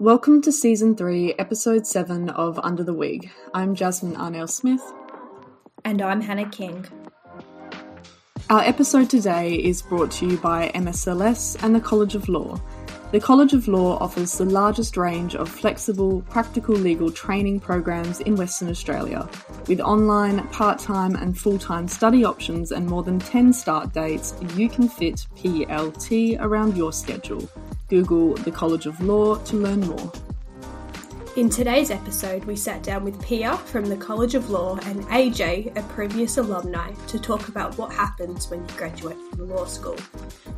Welcome to Season 3, Episode 7 of Under the Wig. I'm Jasmine Arnell Smith. And I'm Hannah King. Our episode today is brought to you by MSLS and the College of Law. The College of Law offers the largest range of flexible, practical legal training programs in Western Australia, with online, part time, and full time study options and more than 10 start dates. You can fit PLT around your schedule. Google the College of Law to learn more. In today's episode, we sat down with Pia from the College of Law and AJ, a previous alumni, to talk about what happens when you graduate from law school.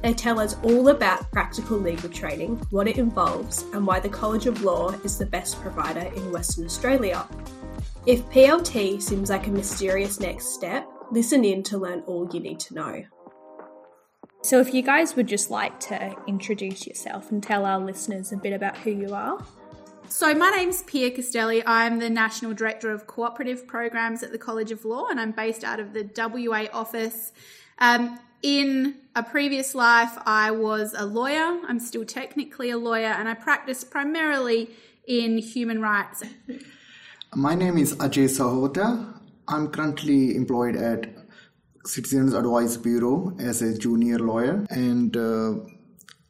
They tell us all about practical legal training, what it involves, and why the College of Law is the best provider in Western Australia. If PLT seems like a mysterious next step, listen in to learn all you need to know. So, if you guys would just like to introduce yourself and tell our listeners a bit about who you are. So, my name's Pia Castelli. I'm the National Director of Cooperative Programs at the College of Law, and I'm based out of the WA office. Um, in a previous life, I was a lawyer. I'm still technically a lawyer, and I practice primarily in human rights. My name is Ajay Sahota. I'm currently employed at Citizens Advice Bureau as a junior lawyer, and uh,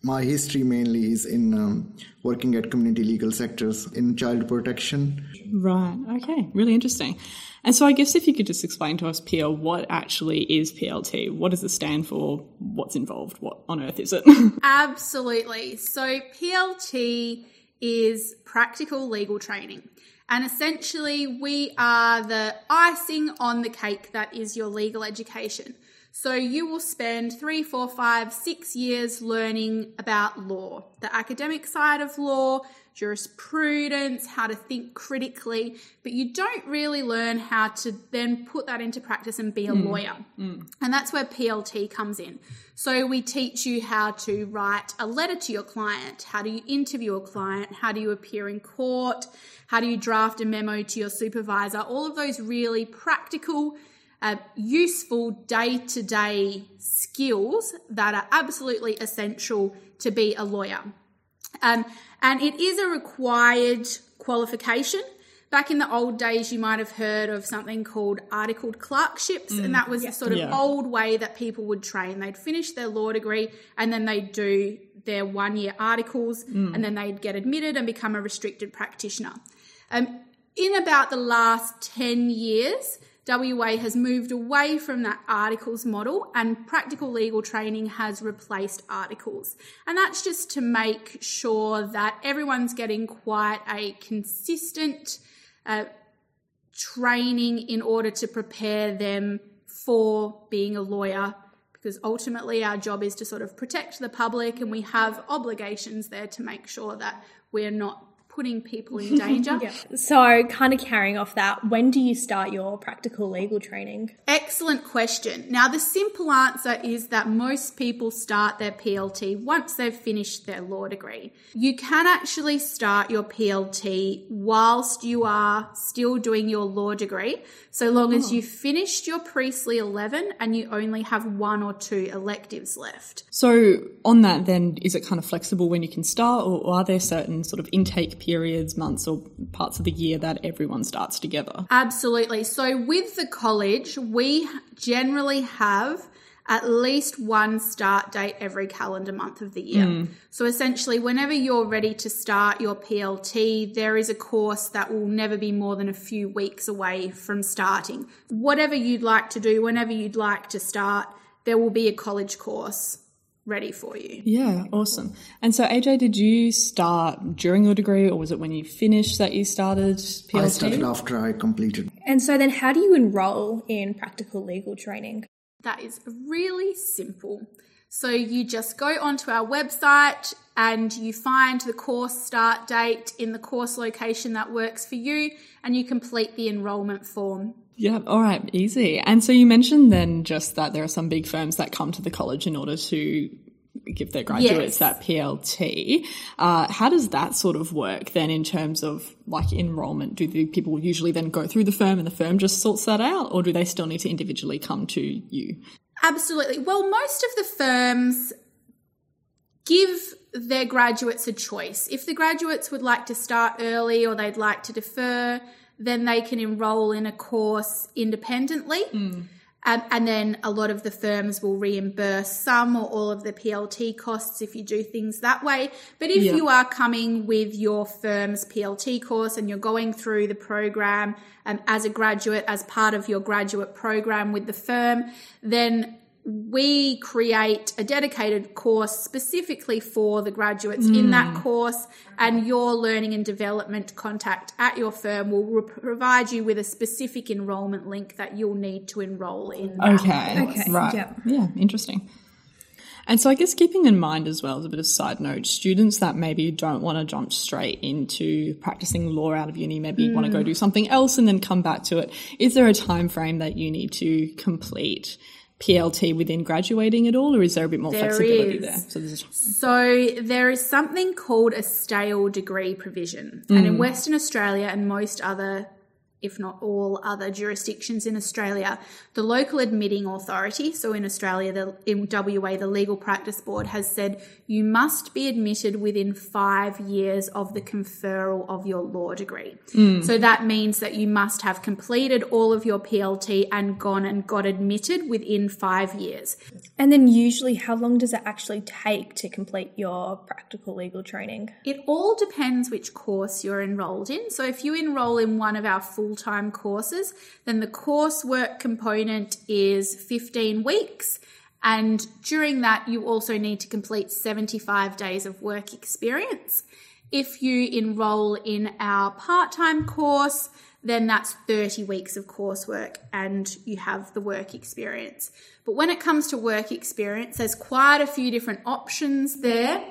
my history mainly is in um, working at community legal sectors in child protection. Right, okay, really interesting. And so, I guess if you could just explain to us, Pia, what actually is PLT? What does it stand for? What's involved? What on earth is it? Absolutely. So, PLT is practical legal training. And essentially, we are the icing on the cake that is your legal education. So you will spend three, four, five, six years learning about law, the academic side of law, jurisprudence, how to think critically, but you don't really learn how to then put that into practice and be a mm. lawyer. Mm. And that's where PLT comes in. So we teach you how to write a letter to your client, how do you interview a client, how do you appear in court, how do you draft a memo to your supervisor, all of those really practical uh, useful day to day skills that are absolutely essential to be a lawyer. Um, and it is a required qualification. Back in the old days, you might have heard of something called articled clerkships, mm. and that was yeah. the sort of yeah. old way that people would train. They'd finish their law degree and then they'd do their one year articles, mm. and then they'd get admitted and become a restricted practitioner. Um, in about the last 10 years, WA has moved away from that articles model and practical legal training has replaced articles. And that's just to make sure that everyone's getting quite a consistent uh, training in order to prepare them for being a lawyer. Because ultimately, our job is to sort of protect the public, and we have obligations there to make sure that we're not putting people in danger. yeah. So, kind of carrying off that, when do you start your practical legal training? Excellent question. Now, the simple answer is that most people start their PLT once they've finished their law degree. You can actually start your PLT whilst you are still doing your law degree, so long oh. as you've finished your Priestley 11 and you only have one or two electives left. So, on that, then, is it kind of flexible when you can start, or are there certain sort of intake periods, months, or parts of the year that everyone starts together? Absolutely. So, with the college, we generally have at least one start date every calendar month of the year. Mm. So essentially, whenever you're ready to start your PLT, there is a course that will never be more than a few weeks away from starting. Whatever you'd like to do, whenever you'd like to start, there will be a college course ready for you. Yeah, awesome. And so, AJ, did you start during your degree or was it when you finished that you started PLT? I started after I completed. And so, then how do you enroll in practical legal training? That is really simple. So, you just go onto our website and you find the course start date in the course location that works for you and you complete the enrolment form. Yeah, all right, easy. And so you mentioned then just that there are some big firms that come to the college in order to give their graduates yes. that PLT. Uh, how does that sort of work then in terms of like enrollment? Do the people usually then go through the firm and the firm just sorts that out, or do they still need to individually come to you? Absolutely. Well, most of the firms give their graduates a choice. If the graduates would like to start early or they'd like to defer, then they can enroll in a course independently. Um, and then a lot of the firms will reimburse some or all of the PLT costs if you do things that way. But if Yeah. you are coming with your firm's PLT course and you're going through the program um, as a graduate, as part of your graduate program with the firm, then we create a dedicated course specifically for the graduates in that mm. course and your learning and development contact at your firm will re- provide you with a specific enrolment link that you'll need to enroll in that Okay. Okay, Right. yep. Yeah. Interesting. And so I guess keeping in mind as well as a bit of side note, students that maybe don't want to jump straight into practicing law out of uni, maybe want to go mm. do something else and then come back to it. Is there a time frame that you need to complete PLT within graduating at all, or is there a bit more There flexibility is. there? So there's So there is something called a stale degree provision. And in mm. Western Australia and most other, if not all other jurisdictions in Australia, the local admitting authority, so in Australia, the, in WA, the Legal Practice Board has said you must be admitted within five years of the conferral of your law degree. Hmm. So that means that you must have completed all of your PLT and gone and got admitted within five years. And then usually, how long does it actually take to complete your practical legal training? It all depends which course you're enrolled in. So if you enroll in one of our full-time courses, then the coursework component is 15 weeks. And during that, you also need to complete 75 days of work experience. If you enroll in our part-time course, then that's 30 weeks of coursework and you have the work experience. But when it comes to work experience, there's quite a few different options there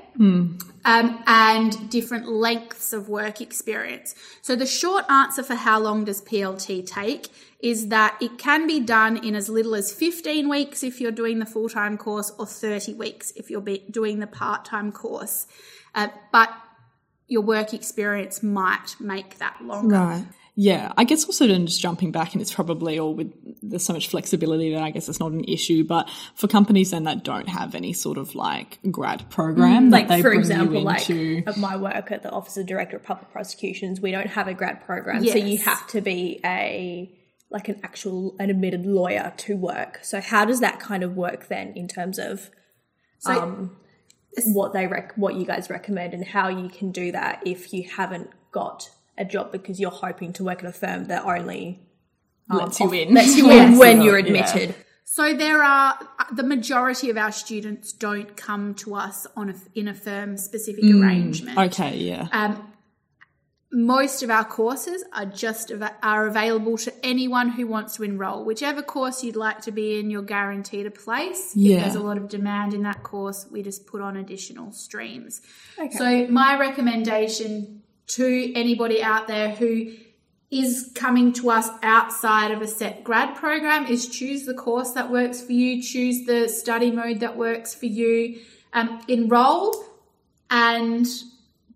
um, and different lengths of work experience. So the short answer for how long does PLT take is that it can be done in as little as 15 weeks if you're doing the full-time course or 30 weeks if you're doing the part-time course. Uh, but your work experience might make that longer. Right. Yeah, I guess also then just jumping back, and it's probably all with there's so much flexibility that I guess it's not an issue. But for companies then that don't have any sort of like grad program, that Like, for example, like of my work at the Office of Director of Public Prosecutions, we don't have a grad program, so you have to be a like an actual an admitted lawyer to work. So how does that kind of work then in terms of So um, what they rec- what you guys recommend and how you can do that if you haven't got a job because you're hoping to work at a firm that only um, lets you in, lets you in Yes. when you're Yeah. admitted. So there are the majority of our students don't come to us on a, in a firm specific arrangement. Okay, yeah, Um, most of our courses are just av- are available to anyone who wants to enroll. Whichever course you'd like to be in, you're guaranteed a place. Yeah. If there's a lot of demand in that course, we just put on additional streams. Okay. So my recommendation to anybody out there who is coming to us outside of a set grad program is choose the course that works for you, choose the study mode that works for you, um, enroll and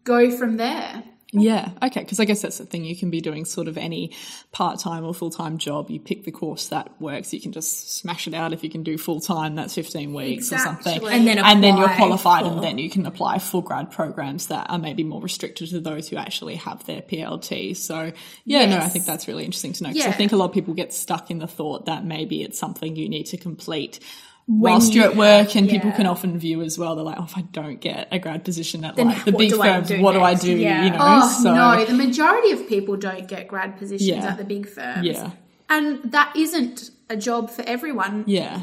go from there. Yeah. Okay, because I guess that's the thing. You can be doing sort of any part time or full time job. You pick the course that works. You can just smash it out. If you can do full time, that's fifteen weeks or something, Exactly. And then and then you're qualified, for- and then you can apply for grad programs that are maybe more restricted to those who actually have their PLT. So yeah, no, I think that's really interesting to know. 'cause I Yeah. think a lot of people get stuck in the thought that maybe it's something you need to complete. Whilst you're at work, and people can often view as well, they're like, "Oh, if I don't get a grad position at Then like the big do firms, do what do I do?" Yeah. You know, Oh so no, the majority of people don't get grad positions Yeah. at the big firms. Yeah. And that isn't a job for everyone. yeah,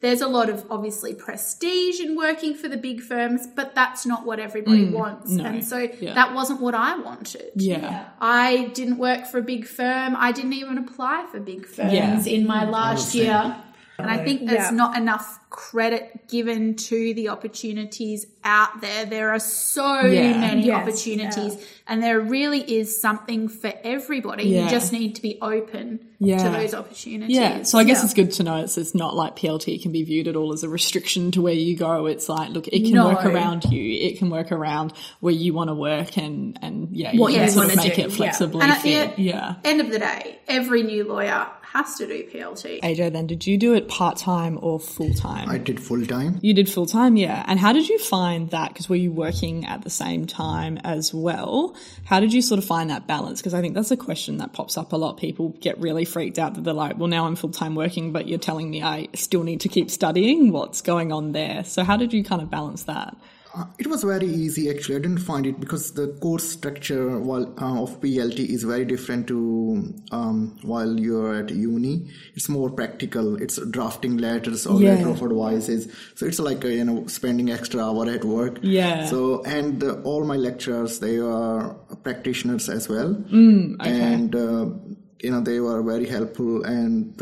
There's a lot of obviously prestige in working for the big firms, but that's not what everybody mm, wants. no, And so yeah. that wasn't what I wanted. yeah, I didn't work for a big firm. I didn't even apply for big firms Yeah. in my last year. And I think there's Yeah. not enough credit given to the opportunities out there. There are so Yeah. many Yes, opportunities, and there really is something for everybody. Yeah. You just need to be open Yeah. to those opportunities. yeah. So I guess Yeah. it's good to know it's, it's not like PLT can be viewed at all as a restriction to where you go. It's like, look, it can No. work around you. It can work around where you want to work, and and yeah, What you you can sort of wanna make do, it yeah. flexibly And at the Yeah, end of the day, every new lawyer has to do PLT. AJ, then did you do it part time or full time? I did full time. You did full time, yeah. And how did you find that? Because were you working at the same time as well? How did you sort of find that balance? Because I think that's a question that pops up a lot. People get really freaked out that they're like, well, now I'm full time working, but you're telling me I still need to keep studying. What's going on there? So how did you kind of balance that? Uh, it was very easy actually. I didn't find it because the course structure while, uh, of PLT is very different to um, while you're at uni. It's more practical. It's drafting letters or Yeah. letter of advices. So it's like uh, you know spending extra hour at work. Yeah. So and uh, all my lecturers they are practitioners as well. Mm, okay. And uh, you know they were very helpful and.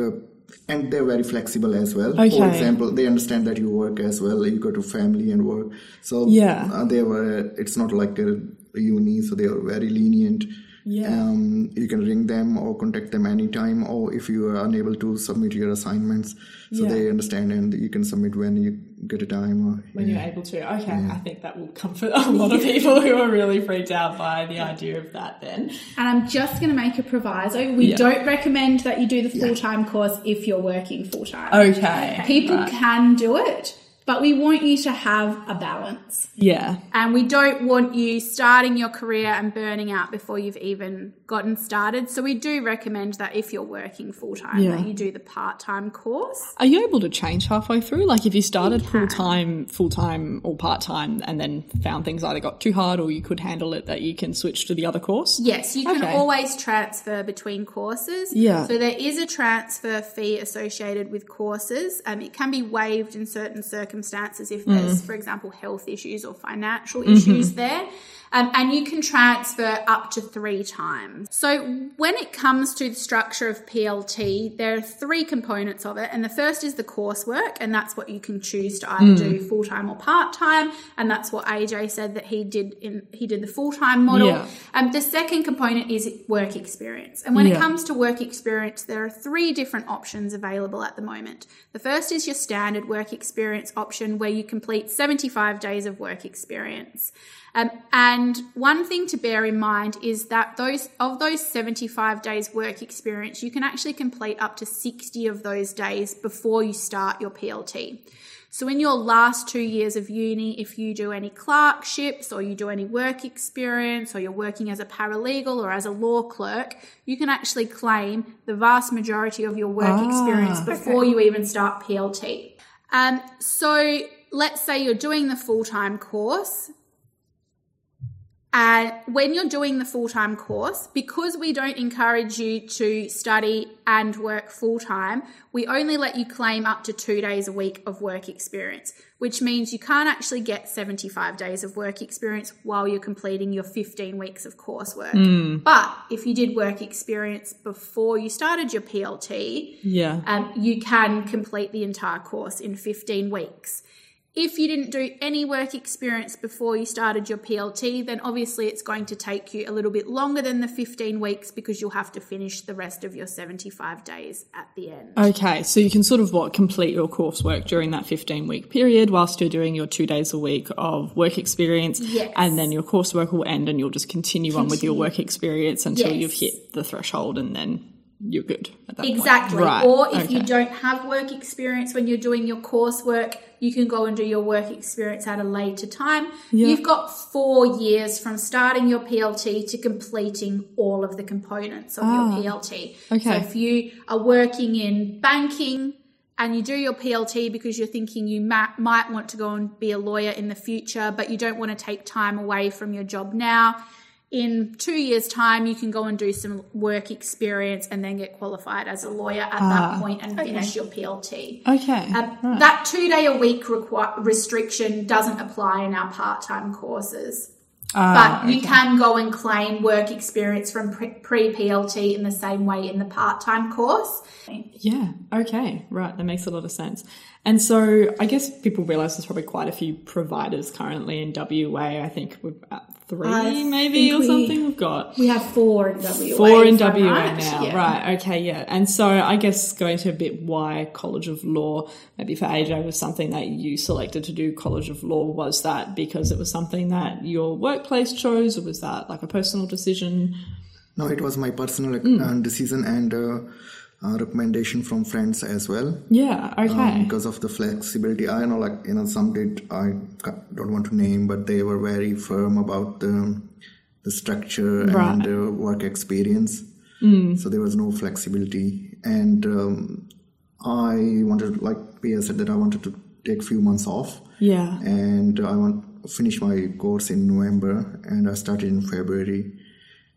And they're very flexible as well. For example, they understand that you work as well. You go to family and work. So Yeah. uh, they were. It's not like a uni, so they are very lenient. Yeah. Um, you can ring them or contact them anytime, or if you are unable to submit your assignments, so Yeah. they understand and you can submit when you get a time. Or, when you're able to. Okay, I think that will comfort a lot of people who are really freaked out by the idea of that then. And I'm just going to make a proviso. We Yeah. don't recommend that you do the full time course if you're working full time. Okay. People right. can do it, but we want you to have a balance. Yeah. And we don't want you starting your career and burning out before you've even gotten started. So we do recommend that if you're working full time, Yeah. that you do the part time course. Are you able to change halfway through? Like if you started full time, full time or part time and then found things either got too hard or you could handle it that you can switch to the other course? Yes, you can Okay. always transfer between courses. Yeah. So there is a transfer fee associated with courses. Um, it can be waived in certain circumstances if there's, Mm. for example, health issues or financial Mm-hmm. issues there. Um, and you can transfer up to three times. So when it comes to the structure of PLT, there are three components of it. And the first is the coursework, and that's what you can choose to either do Mm. full time or part time. And that's what AJ said that he did in he did the full time model. Yeah. Um, the second component is work experience. And when Yeah. it comes to work experience, there are three different options available at the moment. The first is your standard work experience option where you complete 75 days of work experience. Um, and one thing to bear in mind is that those of those 75 days work experience, you can actually complete up to 60 of those days before you start your PLT. So in your last two years of uni, if you do any clerkships or you do any work experience or you're working as a paralegal or as a law clerk, you can actually claim the vast majority of your work Ah, experience before you even start PLT. Um, so let's say you're doing the full-time course and when you're doing the full time course, because we don't encourage you to study and work full time, we only let you claim up to two days a week of work experience, which means you can't actually get 75 days of work experience while you're completing your 15 weeks of coursework. But if you did work experience before you started your PLT, Yeah. um, you can complete the entire course in 15 weeks. If you didn't do any work experience before you started your PLT, then obviously it's going to take you a little bit longer than the 15 weeks because you'll have to finish the rest of your 75 days at the end. Okay, so you can sort of what complete your coursework during that 15 week period whilst you're doing your two days a week of work experience. Yes. And then your coursework will end and you'll just continue, on with your work experience until Yes. you've hit the threshold and then you're good at that point. Exactly. Right. Or if you don't have work experience when you're doing your coursework, you can go and do your work experience at a later time. Yeah. You've got four years from starting your PLT to completing all of the components of your PLT. Ah. okay. So if you are working in banking, and you do your PLT because you're thinking you might want to go and be a lawyer in the future, but you don't want to take time away from your job now. In two years' time, you can go and do some work experience and then get qualified as a lawyer at that point and finish your PLT. Okay. Um, That two day a week requi- restriction doesn't apply in our part time courses. Ah, But you can go and claim work experience from pre PLT in the same way in the part time course. Yeah. Okay. Right. That makes a lot of sense. And so I guess people realize there's probably quite a few providers currently in WA. I think we're at three, I maybe, or we- something. We've got We have four in WA. four in if WA right. now. Yeah. Right. Okay. Yeah. And so I guess going to a bit why College of Law, maybe for AJ was something that you selected to do College of Law. Was that because it was something that your workplace chose or was that like a personal decision? No, it was my personal uh, decision, and uh, uh, recommendation from friends as well. Yeah. Okay. Um, because of the flexibility. I know, like you know, some did. I don't want to name, but they were very firm about the the structure Right. and the work experience. So there was no flexibility, and um, I wanted, like Pia said, that I wanted to take few months off, yeah. and I want to finish my course in November, and I started in February.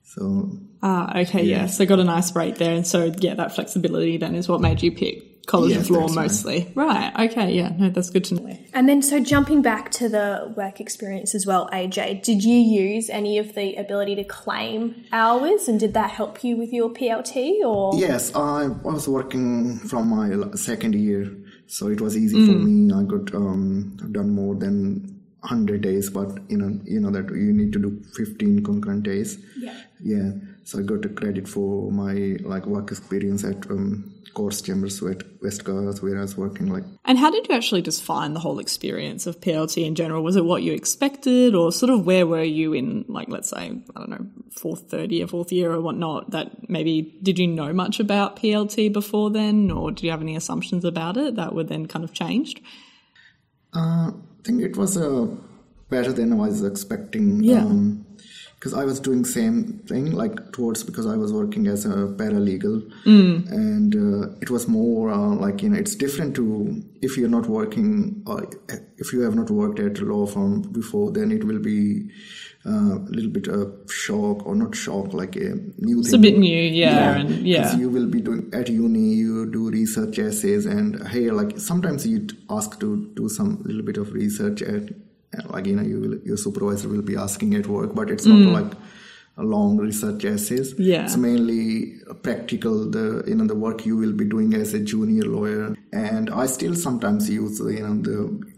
So Ah, okay, yeah. So got a nice break there, and so yeah, that flexibility then is what made you pick College Yes, of Law that's right. mostly. Right. Okay. Yeah. No, that's good to know. And then, so jumping back to the work experience as well, AJ, did you use any of the ability to claim hours and did that help you with your PLT or? Yes, I was working from my second year, so it was easy for me. I could um, have done more than 100 days, but you know, you know that you need to do 15 concurrent days. Yeah. Yeah, so I got a credit for my like work experience at um, Course Chambers at West Coast, where I was working like And how did you actually just find the whole experience of PLT in general? Was it what you expected, or sort of where were you in, like, let's say, I don't know, fourth, third year, fourth year, or whatnot? That maybe did you know much about PLT before then, or did you have any assumptions about it that were then kind of changed? Uh, I think it was uh, better than I was expecting. Yeah. because I was doing same thing like towards because I was working as a paralegal, Mm. and uh, it was more uh, like you know it's different to if you're not working or if you have not worked at a law firm before, then it will be uh, a little bit of shock or not shock like a new It's thing. a bit new, yeah, and Because yeah. you will be doing at uni, you do research essays, and hey, like sometimes you ask to do some little bit of research at, like you know, you will, your supervisor will be asking at work, but it's not like a long research essays. Mm. Yeah. it's mainly practical. The you know the work you will be doing as a junior lawyer, and I still sometimes use you know the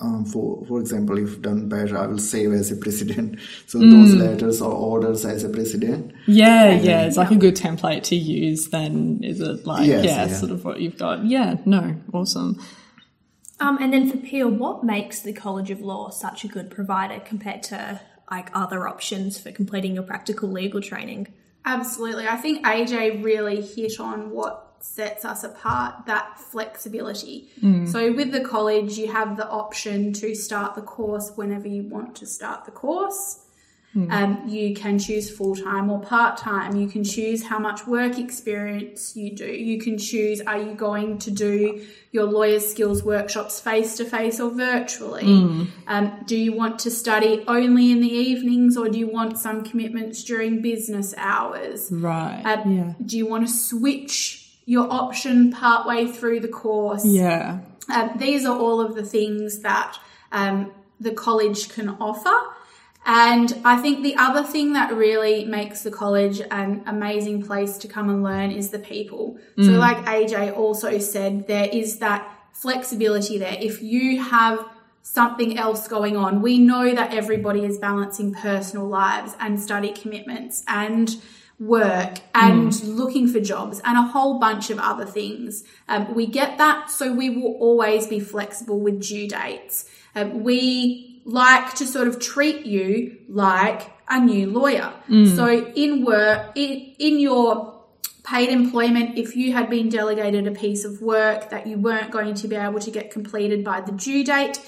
um, for for example, if done better, I will save as a precedent. So those Mm. letters or orders as a precedent. Yeah, yeah, it's like a good template to use. Then is it like Yes, yeah, yeah. sort of what you've got? Yeah, no, awesome. Um, and then for Pia, what makes the College of Law such a good provider compared to like other options for completing your practical legal training? Absolutely. I think AJ really hit on what sets us apart that flexibility. So, with the college, you have the option to start the course whenever you want to start the course. Um, you can choose full time or part time. You can choose how much work experience you do. You can choose are you going to do your lawyer skills workshops face to face or virtually? Um, do you want to study only in the evenings or do you want some commitments during business hours? Right. Um, yeah. Do you want to switch your option partway through the course? Yeah. Um, these are all of the things that um, the college can offer. And I think the other thing that really makes the college an amazing place to come and learn is the people. So, like AJ also said, there is that flexibility there. If you have something else going on, we know that everybody is balancing personal lives and study commitments and work and looking for jobs and a whole bunch of other things. Um, we get that, so we will always be flexible with due dates. Um, we like to sort of treat you like a new lawyer. So in work, in, in your paid employment, if you had been delegated a piece of work that you weren't going to be able to get completed by the due date,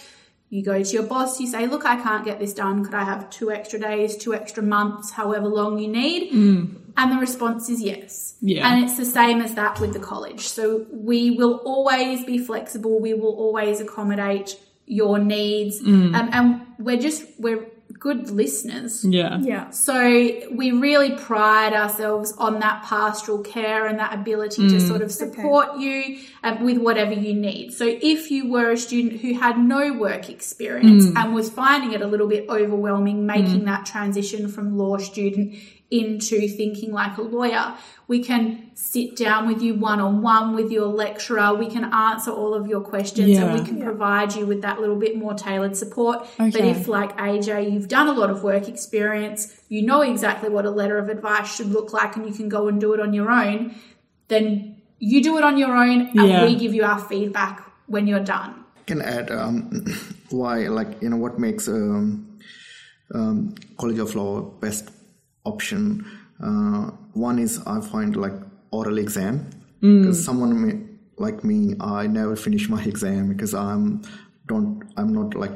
you go to your boss, you say, Look, I can't get this done. Could I have two extra days, two extra months, however long you need? And the response is yes. Yeah. And it's the same as that with the college. So we will always be flexible, we will always accommodate your needs. Um, and we're just, we're good listeners. Yeah. Yeah. So we really pride ourselves on that pastoral care and that ability to mm. sort of support you um, with whatever you need. So if you were a student who had no work experience mm. and was finding it a little bit overwhelming making mm. that transition from law student into thinking like a lawyer, we can sit down with you one on one with your lecturer. We can answer all of your questions Yeah. and we can provide you with that little bit more tailored support. But if like AJ, you've done a lot of work experience, you know exactly what a letter of advice should look like, and you can go and do it on your own, then you do it on your own, and Yeah. we give you our feedback when you're done. can add um, why like you know what makes um, um, college of law best option uh, one is i find like oral exam. Because someone may, like me, I never finish my exam because I'm don't I'm not like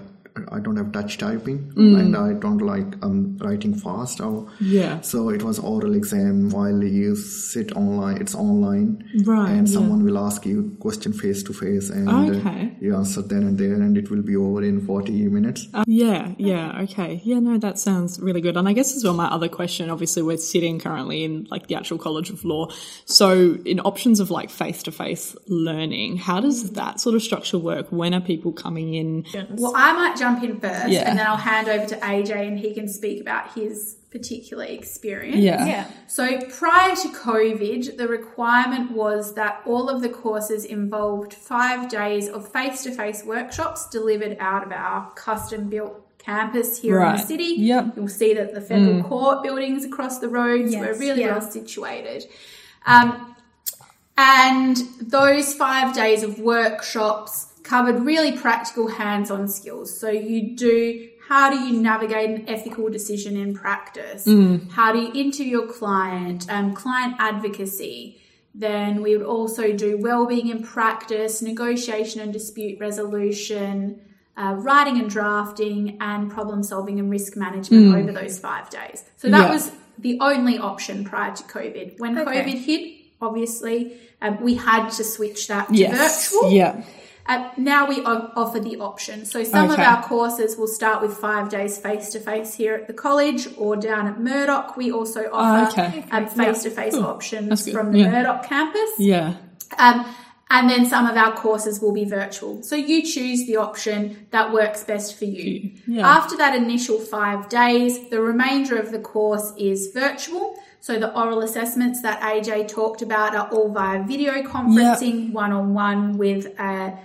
I don't have touch typing and I don't like um, writing fast or Yeah. so it was oral exam while you sit online it's online Right, and yeah. someone will ask you question face to face and uh, you answer then and there and it will be over in 40 minutes Yeah, yeah, okay. Yeah, no, that sounds really good. And I guess as well, my other question, obviously we're sitting currently in like the actual College of Law. So in options of like face-to-face learning, how does that sort of structure work? When are people coming in? Well, I might jump in first Yeah. and then I'll hand over to AJ and he can speak about his particular experience. Yeah. Yeah. So prior to COVID, the requirement was that all of the courses involved five days of face to face workshops delivered out of our custom built campus here in Right. the city. Yep. Mm. You'll see that the federal court buildings across the road Yes, were really yeah. well situated. Um, and those five days of workshops covered really practical hands on skills. So you do how do you navigate an ethical decision in practice? How do you interview your client? Um, client advocacy. Then we would also do well-being in practice, negotiation and dispute resolution, uh, writing and drafting, and problem solving and risk management over those five days. So that Yeah. was the only option prior to COVID. When Okay. COVID hit, obviously, um, we had to switch that to Yes. virtual. Yeah. Uh, now we offer the option. So some of our courses will start with five days face to face here at the college or down at Murdoch. We also offer okay. um, face to face options from the Yeah. Murdoch campus. Yeah. Um, and then some of our courses will be virtual. So you choose the option that works best for you. Yeah. After that initial five days, the remainder of the course is virtual. So the oral assessments that AJ talked about are all via video conferencing, one on one with a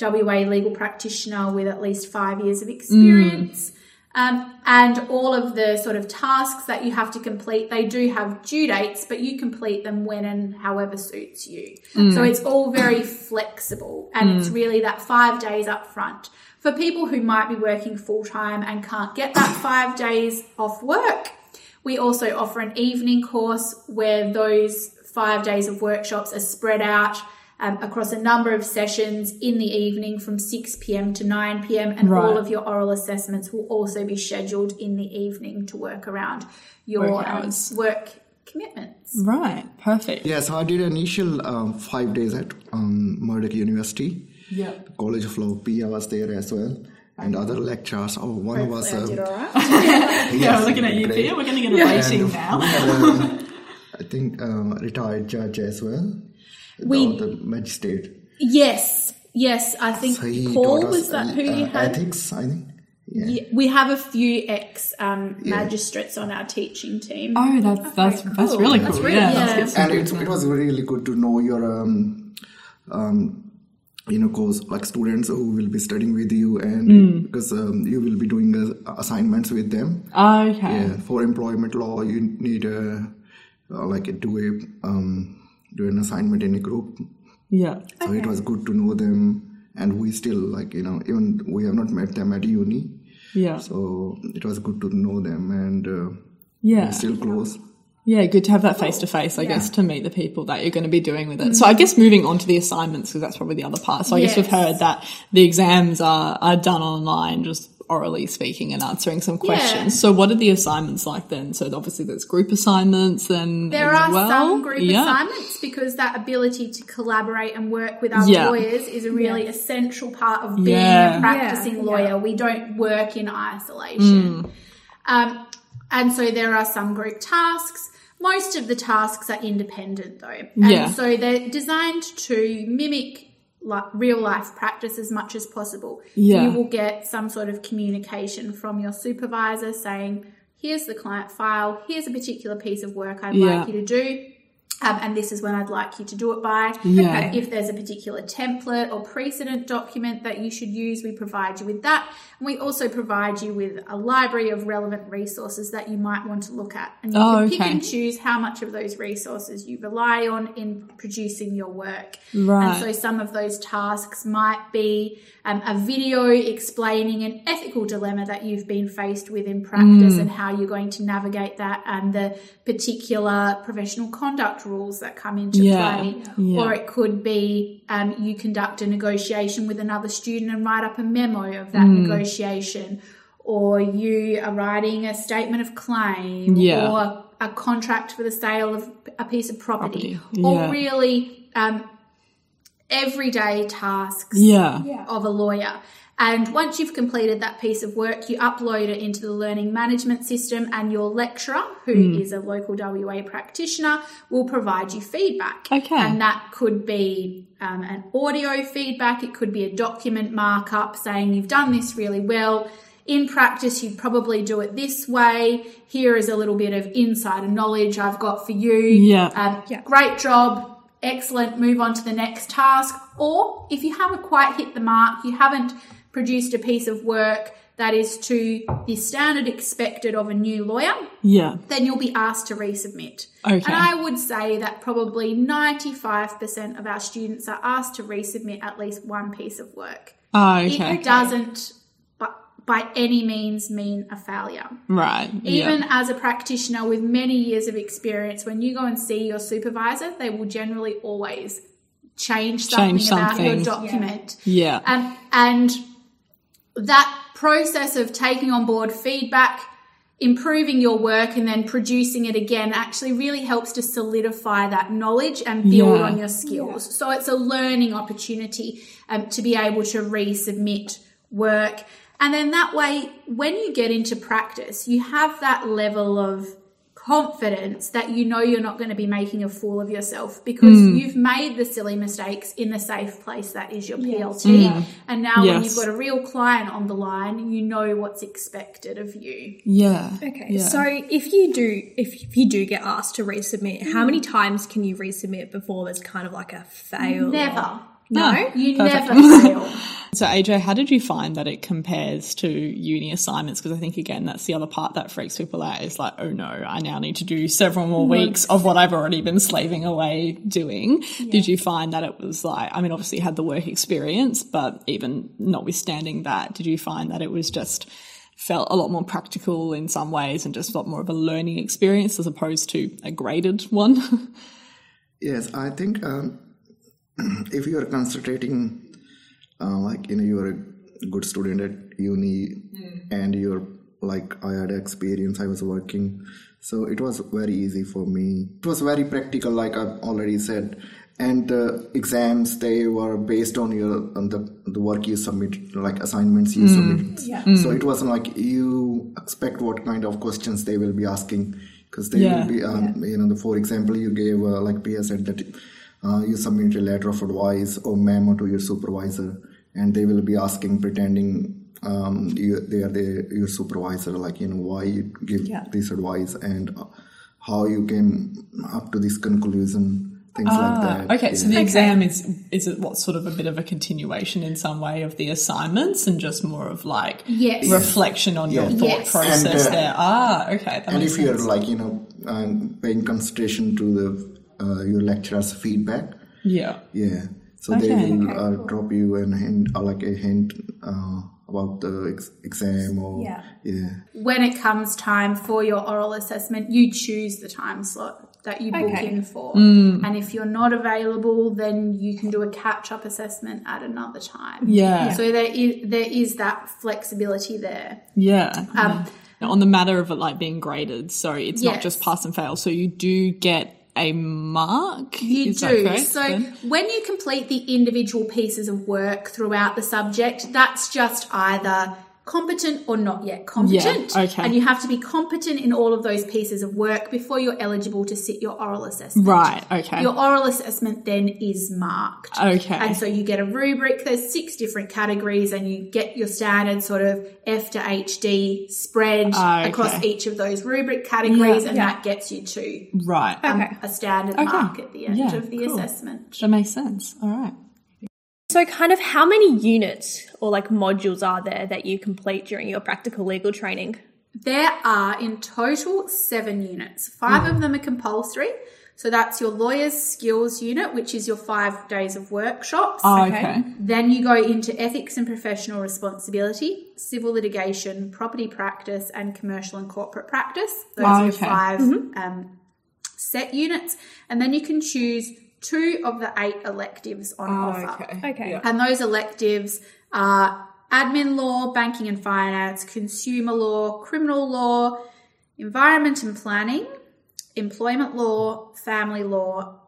WA legal practitioner with at least five years of experience. Um, and all of the sort of tasks that you have to complete, they do have due dates, but you complete them when and however suits you. So it's all very flexible and it's really that five days up front. For people who might be working full time and can't get that five days off work, we also offer an evening course where those five days of workshops are spread out um, across a number of sessions in the evening from 6 p.m. to 9 p.m. And Right. all of your oral assessments will also be scheduled in the evening to work around your Work um, work commitments. Right. Perfect. Yeah, so I did initial um, five days at um, Murdoch University, Yeah. College of Law. Pia was there as well, and other lecturers. Oh, one was Hopefully I um, did all right. Yeah, we're looking at you. Pia. We're going to get a rating And now. we had, um, I think uh, retired judge as well. We- the, the magistrate. Yes, yes. I think So Paul was that who you uh, had. ethics, I think. Yeah. Yeah, we have a few ex um, magistrates on our teaching team. Oh, that's that's that's cool. really That's cool. really yeah. cool. that's good. and it, it was really good to know your um, um, you know course like students who will be studying with you and Hmm. because um, you will be doing uh, assignments with them Okay. yeah for employment law you need a uh, like do a um, do an assignment in a group Yeah. so it was good to know them and we still like you know even we have not met them at uni Yeah. so it was good to know them and uh, Yeah. we're still close Yeah, good to have that face to face, I guess, to meet the people that you're going to be doing with it. So I guess moving on to the assignments, because that's probably the other part. So I guess we've heard that the exams are, are done online, just orally speaking and answering some questions. So what are the assignments like then? So obviously there's group assignments then There as are well. some group yeah. assignments because that ability to collaborate and work with our Yeah. lawyers is a really essential part of being Yeah. a practicing Yeah, lawyer. We don't work in isolation. Um, and so there are some group tasks. Most of the tasks are independent though. And Yeah. so they're designed to mimic like real life practice as much as possible. Yeah. You will get some sort of communication from your supervisor saying, here's the client file, here's a particular piece of work I'd Yeah. like you to do. Um, and this is when I'd like you to do it by. Yeah. If there's a particular template or precedent document that you should use, we provide you with that. And we also provide you with a library of relevant resources that you might want to look at. And you Oh, can pick okay. and choose how much of those resources you rely on in producing your work. Right. And so some of those tasks might be um, a video explaining an ethical dilemma that you've been faced with in practice Mm. and how you're going to navigate that and the particular professional conduct rules that come into Yeah, play, yeah. or it could be um, you conduct a negotiation with another student and write up a memo of that Hmm. negotiation, or you are writing a statement of claim, Yeah. or a contract for the sale of a piece of property, Property, or really um, everyday tasks Yeah. of a lawyer. And once you've completed that piece of work, you upload it into the learning management system, and your lecturer, who is a local WA practitioner, will provide you feedback. Okay. And that could be um, an audio feedback, it could be a document markup saying you've done this really well. In practice, you'd probably do it this way. Here is a little bit of insider knowledge I've got for you. Yeah. Um, Yeah. Great job. Excellent. Move on to the next task. Or if you haven't quite hit the mark, you haven't produced a piece of work that is to the standard expected of a new lawyer, Yeah. then you'll be asked to resubmit. Okay. And I would say that probably 95% of our students are asked to resubmit at least one piece of work. Oh, okay. It doesn't by, by any means mean a failure. Right. Even yeah. as a practitioner with many years of experience, when you go and see your supervisor, they will generally always change something, Change about your something. document. Yeah. Um, and that process of taking on board feedback, improving your work, and then producing it again actually really helps to solidify that knowledge and build Yeah. on your skills. So it's a learning opportunity um, to be able to resubmit work. And then that way, when you get into practice, you have that level of confidence that you know you're not going to be making a fool of yourself because Hmm. you've made the silly mistakes in the safe place that is your PLT. And now when Hmm. You've got a real client on the line, you know what's expected of you. yeah. Okay, Yeah. so if you do, if you do get asked to resubmit, how many times can you resubmit before there's kind of like a fail? Never. No. You Perfect. never fail. So, AJ, how did you find that it compares to uni assignments? Because I think, again, that's the other part that freaks people out is like, oh no, I now need to do several more weeks of what I've already been slaving away doing. Did you find that it was like, I mean, obviously you had the work experience, but even notwithstanding that, did you find that it was just felt a lot more practical in some ways and just a lot more of a learning experience as opposed to a graded one? Yes, I think um, if you are concentrating, uh, like you know, you are a good student at uni, and you're like I had experience. I was working, so it was very easy for me. It was very practical, like I've already said. And the exams they were based on your on the the work you submit, like assignments you submit. So it wasn't like you expect what kind of questions they will be asking because they Yeah. will be um, you know the for example you gave uh, like Pia said that uh, you submit a letter of advice or memo to your supervisor and they will be asking pretending um, you, they are the, your supervisor like you know why you give this advice and uh, how you came up to this conclusion things like that Ah, Okay, so Yeah. the exam is is it what sort of a bit of a continuation in some way of the assignments and just more of like Yes. reflection on your thought Yes. process And, uh, there. Ah, okay, that and makes if you're like you know um, paying concentration to the uh, your lecturer's feedback yeah, Yeah. So they Okay. will uh, drop you an hint, uh, like a hint uh, about the ex- exam or Yeah. yeah. When it comes time for your oral assessment, you choose the time slot that you book Okay. in for. Mm. And if you're not available, then you can do a catch up assessment at another time. yeah, So there is there is that flexibility there. yeah. Um, Now, on the matter of it like being graded, so it's not just pass and fail. So you do get a mark. You Is do. So then? when you complete the individual pieces of work throughout the subject, that's just either competent or not yet competent. Yeah, okay. And you have to be competent in all of those pieces of work before you're eligible to sit your oral assessment. right. Okay. Your oral assessment then is marked. Okay. And so you get a rubric. There's six different categories, and you get your standard sort of F to HD spread Ah, okay. across each of those rubric categories, Yeah. and Yeah. that gets you to right. um, Okay. a standard Okay. mark at the end of the cool. assessment. That makes sense. All right. So, kind of, how many units or like modules are there that you complete during your practical legal training? There are in total seven units. Five of them are compulsory. So that's your lawyer's skills unit, which is your five days of workshops. Oh, Okay. okay. Then you go into ethics and professional responsibility, civil litigation, property practice, and commercial and corporate practice. Those Oh, are your okay. 5 um, set units, and then you can choose two of the eight electives on oh, offer. okay. Okay. Yeah. And those electives are admin law, banking and finance, consumer law, criminal law, environment and planning, employment law, family law,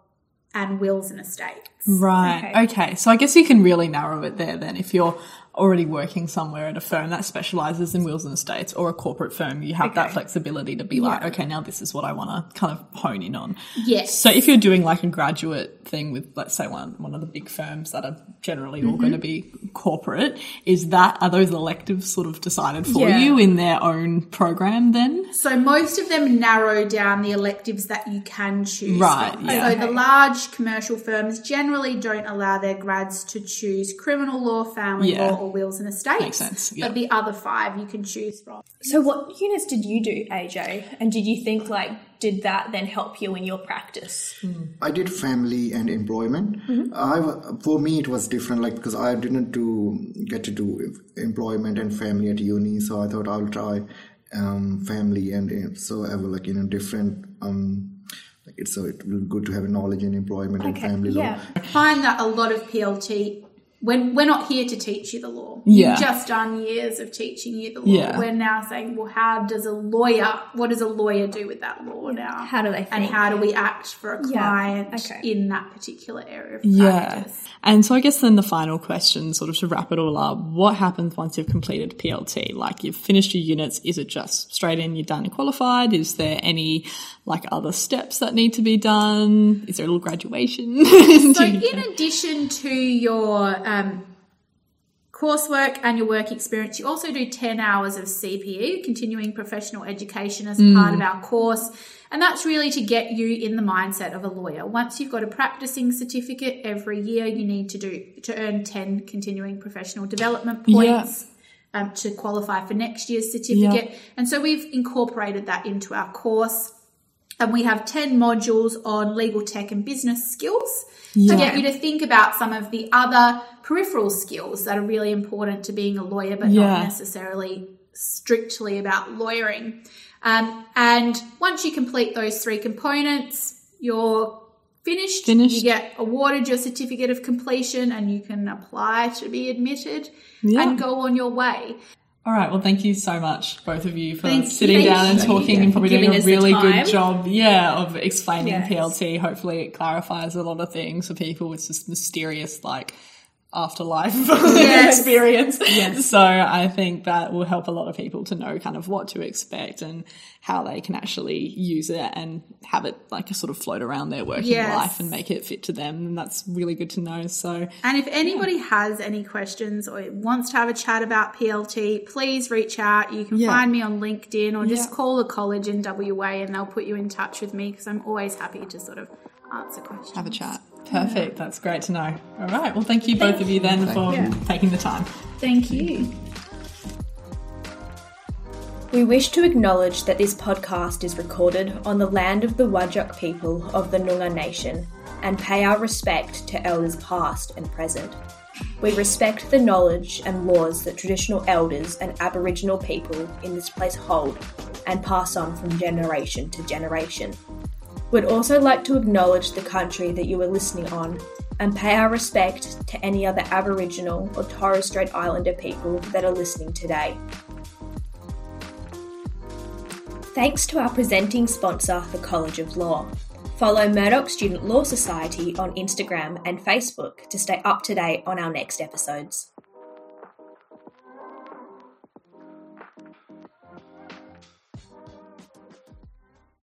and wills and estates. Right. Okay. Okay. So I guess you can really narrow it there then. If you're already working somewhere at a firm that specializes in wills and estates or a corporate firm, you have that flexibility to be like, okay, now this is what I want to kind of hone in on. Yes. So if you're doing like a graduate thing with, let's say, one one of the big firms that are generally all going to mm-hmm. be corporate, is that are those electives sort of decided for Yeah. you in their own program then? So most of them narrow down the electives that you can choose. Right, from. yeah. So the large commercial firms generally don't allow their grads to choose criminal law, family Yeah. law, or wills and estates. Makes sense, yeah. But the other five you can choose from. So, what units did you do, AJ? And did you think like did that then help you in your practice? I did family and employment. I for me it was different, like because I didn't do get to do employment and family at uni, so I thought I'll try um, family and so I have like you know different. Um, like it's so it will be good to have knowledge in employment and family law. Yeah. I find that a lot of PLT when we're not here to teach you the law. Yeah. You've just done years of teaching you the law. Yeah. We're now saying, well, how does a lawyer, what does a lawyer do with that law now? How do they And how do we act for a Yeah. client Okay. in that particular area of practice? Yeah. And so I guess then the final question, sort of to wrap it all up, what happens once you've completed PLT? Like you've finished your units, is it just straight in, you're done and qualified? Is there any like other steps that need to be done? Is there a little graduation? So, in addition to your um, coursework and your work experience, you also do 10 hours of CPE, continuing professional education, as part of our course. And that's really to get you in the mindset of a lawyer. Once you've got a practicing certificate every year, you need to do to earn 10 continuing professional development Yeah. points. Um, to qualify for next year's certificate. And so we've incorporated that into our course. And we have 10 modules on legal tech and business skills to get you to think about some of the other peripheral skills that are really important to being a lawyer, but Yeah. not necessarily strictly about lawyering. Um, and once you complete those three components, you're finished. Finished. You get awarded your certificate of completion and you can apply to be admitted Yeah. and go on your way. All right. Well, thank you so much, both of you, for Thank you. sitting Thank down and you. talking and probably doing a really good job, yeah, of explaining Yes. PLT. Hopefully, it clarifies a lot of things for people. It's this mysterious, like, afterlife experience. Yes. So I think that will help a lot of people to know kind of what to expect and how they can actually use it and have it like a sort of float around their working Yes. life and make it fit to them. And that's really good to know. So And if anybody has any questions or wants to have a chat about PLT, please reach out. You can Yeah. find me on LinkedIn or just Yeah. call the college in WA and they'll put you in touch with me because I'm always happy to sort of answer questions. have a chat. Perfect. That's great to know. All right. Well, thank you both of you then for taking the time. Thank you. We wish to acknowledge that this podcast is recorded on the land of the Whadjuk people of the Noongar Nation and pay our respect to elders past and present. We respect the knowledge and laws that traditional elders and Aboriginal people in this place hold and pass on from generation to generation. We'd also like to acknowledge the country that you are listening on and pay our respect to any other Aboriginal or Torres Strait Islander people that are listening today. Thanks to our presenting sponsor, the College of Law. Follow Murdoch Student Law Society on Instagram and Facebook to stay up to date on our next episodes.